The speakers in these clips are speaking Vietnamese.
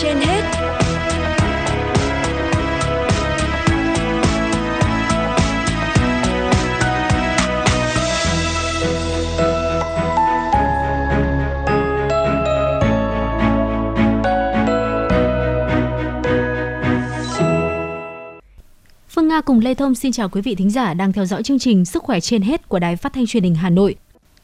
trên hết Phương Nga cùng Lê Thông xin chào quý vị thính giả đang theo dõi chương trình Sức khỏe trên hết của Đài Phát thanh Truyền hình Hà Nội.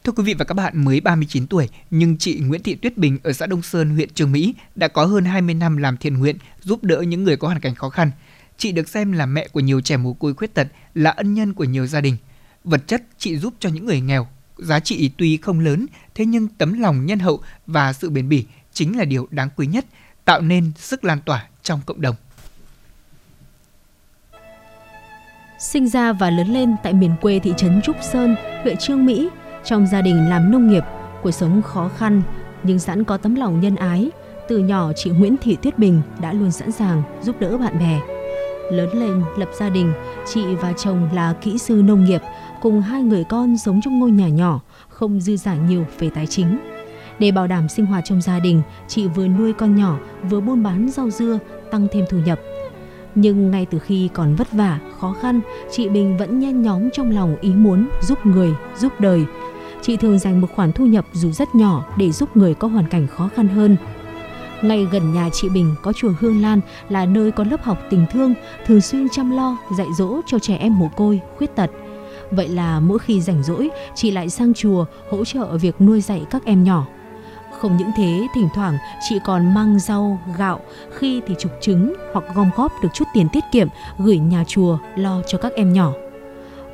Thưa quý vị và các bạn, mới 39 tuổi nhưng chị Nguyễn Thị Tuyết Bình ở xã Đông Sơn, huyện Trường Mỹ đã có hơn 20 năm làm thiện nguyện giúp đỡ những người có hoàn cảnh khó khăn. Chị được xem là mẹ của nhiều trẻ mồ côi khuyết tật, là ân nhân của nhiều gia đình. Vật chất chị giúp cho những người nghèo, giá trị tuy không lớn, thế nhưng tấm lòng nhân hậu và sự bền bỉ chính là điều đáng quý nhất, tạo nên sức lan tỏa trong cộng đồng. Sinh ra và lớn lên tại miền quê thị trấn Trúc Sơn, huyện Trương Mỹ, trong gia đình làm nông nghiệp, cuộc sống khó khăn nhưng sẵn có tấm lòng nhân ái. Từ nhỏ chị Nguyễn Thị Tuyết Bình đã luôn sẵn sàng giúp đỡ bạn bè. Lớn lên lập gia đình, chị và chồng là kỹ sư nông nghiệp cùng hai người con sống trong ngôi nhà nhỏ, không dư giả nhiều về tài chính. Để bảo đảm sinh hoạt trong gia đình, chị vừa nuôi con nhỏ, vừa buôn bán rau dưa, tăng thêm thu nhập. Nhưng ngay từ khi còn vất vả, khó khăn, chị Bình vẫn nhen nhóm trong lòng ý muốn giúp người, giúp đời. Chị thường dành một khoản thu nhập dù rất nhỏ để giúp người có hoàn cảnh khó khăn hơn. Ngay gần nhà chị Bình có chùa Hương Lan là nơi có lớp học tình thương thường xuyên chăm lo, dạy dỗ cho trẻ em mồ côi, khuyết tật. Vậy là mỗi khi rảnh rỗi, chị lại sang chùa hỗ trợ việc nuôi dạy các em nhỏ. Không những thế, thỉnh thoảng chị còn mang rau, gạo, khi thì trục trứng hoặc gom góp được chút tiền tiết kiệm gửi nhà chùa lo cho các em nhỏ.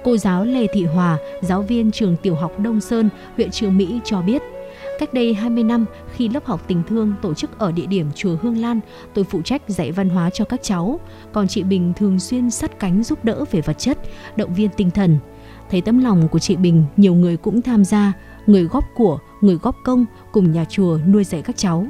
Cô giáo Lê Thị Hòa, giáo viên trường tiểu học Đông Sơn, huyện Trường Mỹ cho biết, Cách đây 20 năm, khi lớp học tình thương tổ chức ở địa điểm chùa Hương Lan, tôi phụ trách dạy văn hóa cho các cháu, còn chị Bình thường xuyên sát cánh giúp đỡ về vật chất, động viên tinh thần. Thấy tấm lòng của chị Bình, nhiều người cũng tham gia, người góp của, người góp công cùng nhà chùa nuôi dạy các cháu.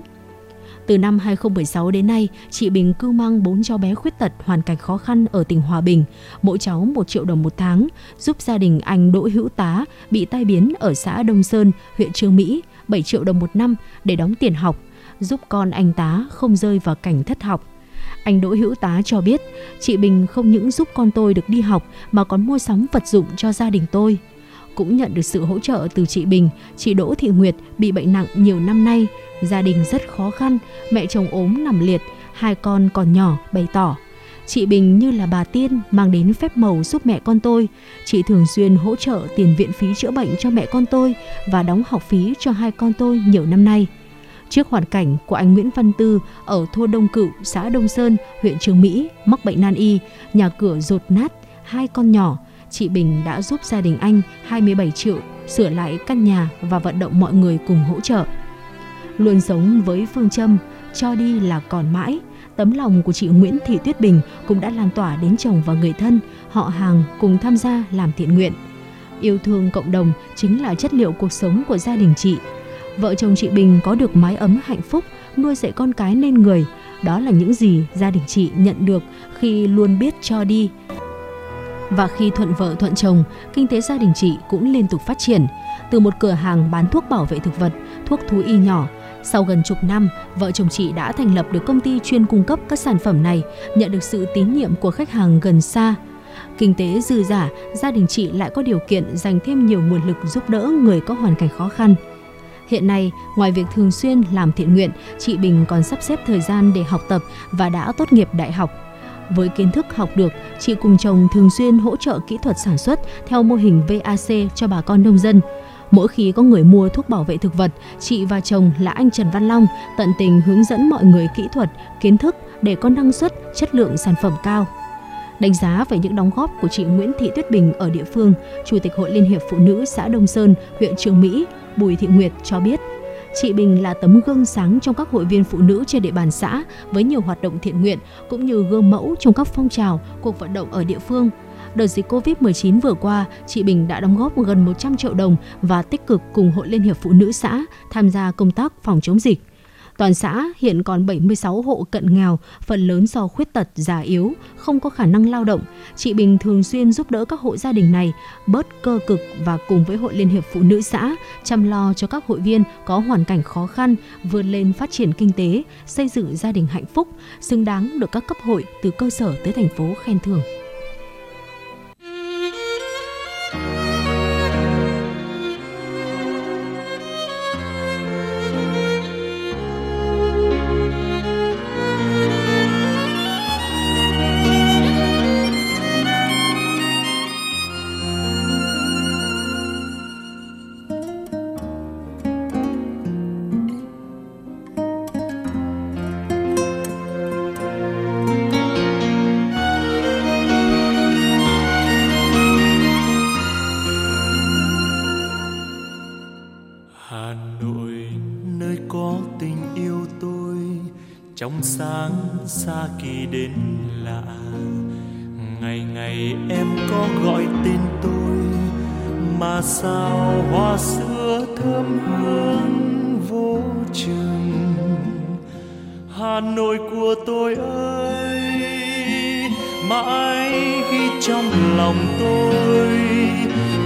Từ năm 2016 đến nay, chị Bình cưu mang 4 cháu bé khuyết tật hoàn cảnh khó khăn ở tỉnh Hòa Bình, mỗi cháu 1 triệu đồng một tháng, giúp gia đình anh Đỗ Hữu Tá bị tai biến ở xã Đông Sơn, huyện Trương Mỹ, 7 triệu đồng một năm để đóng tiền học, giúp con anh Tá không rơi vào cảnh thất học. Anh Đỗ Hữu Tá cho biết, chị Bình không những giúp con tôi được đi học mà còn mua sắm vật dụng cho gia đình tôi. Cũng nhận được sự hỗ trợ từ chị Bình, chị Đỗ Thị Nguyệt bị bệnh nặng nhiều năm nay, gia đình rất khó khăn, mẹ chồng ốm nằm liệt, hai con còn nhỏ bày tỏ. Chị Bình như là bà tiên mang đến phép màu giúp mẹ con tôi. Chị thường xuyên hỗ trợ tiền viện phí chữa bệnh cho mẹ con tôi và đóng học phí cho hai con tôi nhiều năm nay. Trước hoàn cảnh của anh Nguyễn Văn Tư ở thôn Đông Cựu, xã Đông Sơn, huyện Trường Mỹ, mắc bệnh nan y, nhà cửa rột nát, hai con nhỏ, chị Bình đã giúp gia đình anh 27 triệu sửa lại căn nhà và vận động mọi người cùng hỗ trợ. Luôn sống với phương châm cho đi là còn mãi, tấm lòng của chị Nguyễn Thị Tuyết Bình cũng đã lan tỏa đến chồng và người thân, họ hàng cùng tham gia làm thiện nguyện. Yêu thương cộng đồng chính là chất liệu cuộc sống của gia đình chị. Vợ chồng chị Bình có được mái ấm hạnh phúc, nuôi dạy con cái nên người. Đó là những gì gia đình chị nhận được khi luôn biết cho đi, và khi thuận vợ thuận chồng, kinh tế gia đình chị cũng liên tục phát triển. Từ một cửa hàng bán thuốc bảo vệ thực vật, thuốc thú y nhỏ, sau gần chục năm, vợ chồng chị đã thành lập được công ty chuyên cung cấp các sản phẩm này, nhận được sự tín nhiệm của khách hàng gần xa. Kinh tế dư giả, gia đình chị lại có điều kiện dành thêm nhiều nguồn lực giúp đỡ người có hoàn cảnh khó khăn. Hiện nay, ngoài việc thường xuyên làm thiện nguyện, chị Bình còn sắp xếp thời gian để học tập và đã tốt nghiệp đại học với kiến thức học được, chị cùng chồng thường xuyên hỗ trợ kỹ thuật sản xuất theo mô hình VAC cho bà con nông dân. Mỗi khi có người mua thuốc bảo vệ thực vật, chị và chồng là anh Trần Văn Long tận tình hướng dẫn mọi người kỹ thuật, kiến thức để có năng suất, chất lượng sản phẩm cao. Đánh giá về những đóng góp của chị Nguyễn Thị Tuyết Bình ở địa phương, Chủ tịch Hội Liên hiệp Phụ nữ xã Đông Sơn, huyện Trường Mỹ, Bùi Thị Nguyệt cho biết – Chị Bình là tấm gương sáng trong các hội viên phụ nữ trên địa bàn xã với nhiều hoạt động thiện nguyện cũng như gương mẫu trong các phong trào, cuộc vận động ở địa phương. Đợt dịch Covid-19 vừa qua, chị Bình đã đóng góp gần 100 triệu đồng và tích cực cùng Hội Liên hiệp Phụ nữ xã tham gia công tác phòng chống dịch. Toàn xã hiện còn 76 hộ cận nghèo, phần lớn do khuyết tật, già yếu, không có khả năng lao động. Chị Bình thường xuyên giúp đỡ các hộ gia đình này bớt cơ cực và cùng với Hội Liên hiệp Phụ nữ xã chăm lo cho các hội viên có hoàn cảnh khó khăn vươn lên phát triển kinh tế, xây dựng gia đình hạnh phúc, xứng đáng được các cấp hội từ cơ sở tới thành phố khen thưởng. Hà Nội. Nơi có tình yêu tôi, trong sáng xa kỳ đến lạ. Ngày ngày em có gọi tên tôi, mà sao hoa xưa thơm hương vô chừng? Hà Nội của tôi ơi, mãi ghi trong lòng tôi.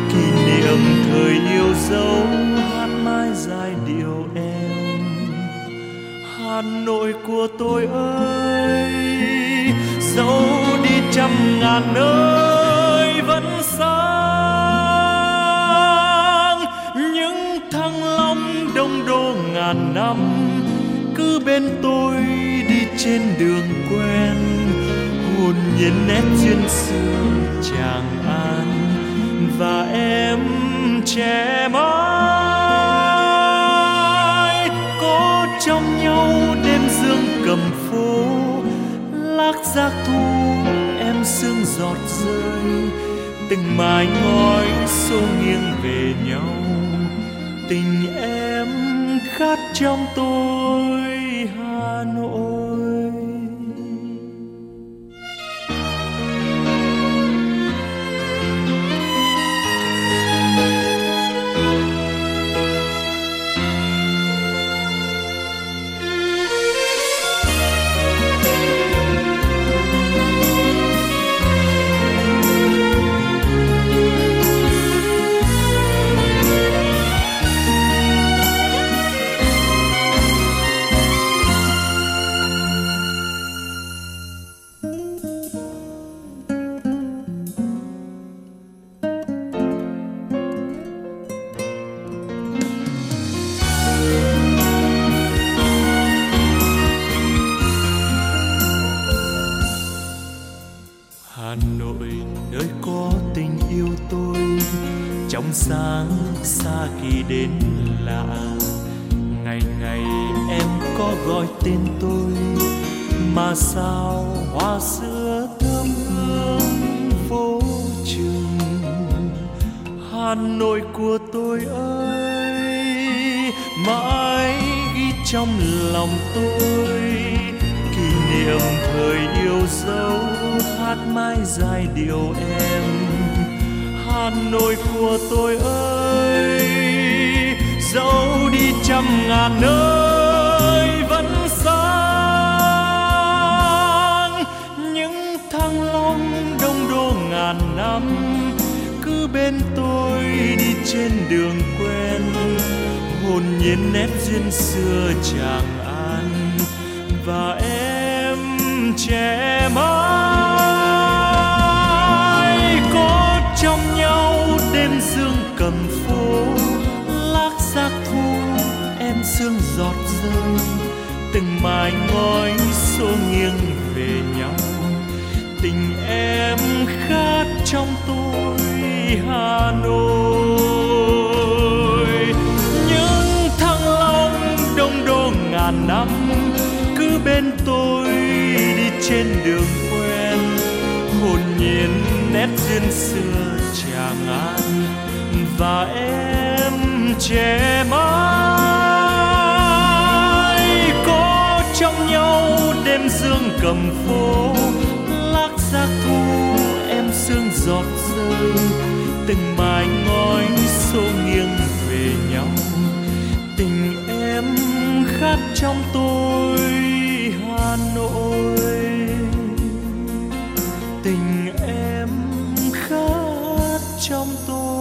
Kỷ niệm thời yêu dấu Hà Nội của tôi ơi, dẫu đi trăm ngàn nơi vẫn sáng, những thăng long đông đô ngàn năm, cứ bên tôi đi trên đường quen, hồn nhiên nét duyên xưa chàng an, và em trẻ mãi phố lác giác thu em sương giọt rơi. Từng mái ngói xô nghiêng về nhau. Tình em khát trong tôi, hà nội. lạ. Ngày ngày em có gọi tên tôi, mà sao hoa xưa thơm hương vô chừng hà nội của tôi ơi, mãi ghi trong lòng tôi. Kỷ niệm thời yêu dấu, hát mãi giai điệu em. Hà Nội của tôi ơi dẫu đi trăm ngàn nơi vẫn sáng những thăng long đông đô ngàn năm, cứ bên tôi đi trên đường quen. Hồn nhiên nét duyên xưa chàng an, và em trẻ mãi có trong nhau đêm dương cầm sương giọt rơi, từng mái ngói xô nghiêng về nhau. Tình em khát trong tôi, hà nội. Những thăng long đông đô ngàn năm, cứ bên tôi đi trên đường quen. Hồn nhiên nét duyên xưa tràng an, và em che mắt. cầm phố lắc ra thu, em sương giọt rơi. Từng mái ngói xô nghiêng về nhau. Tình em khát trong tôi, hà nội. Tình em khát trong tôi.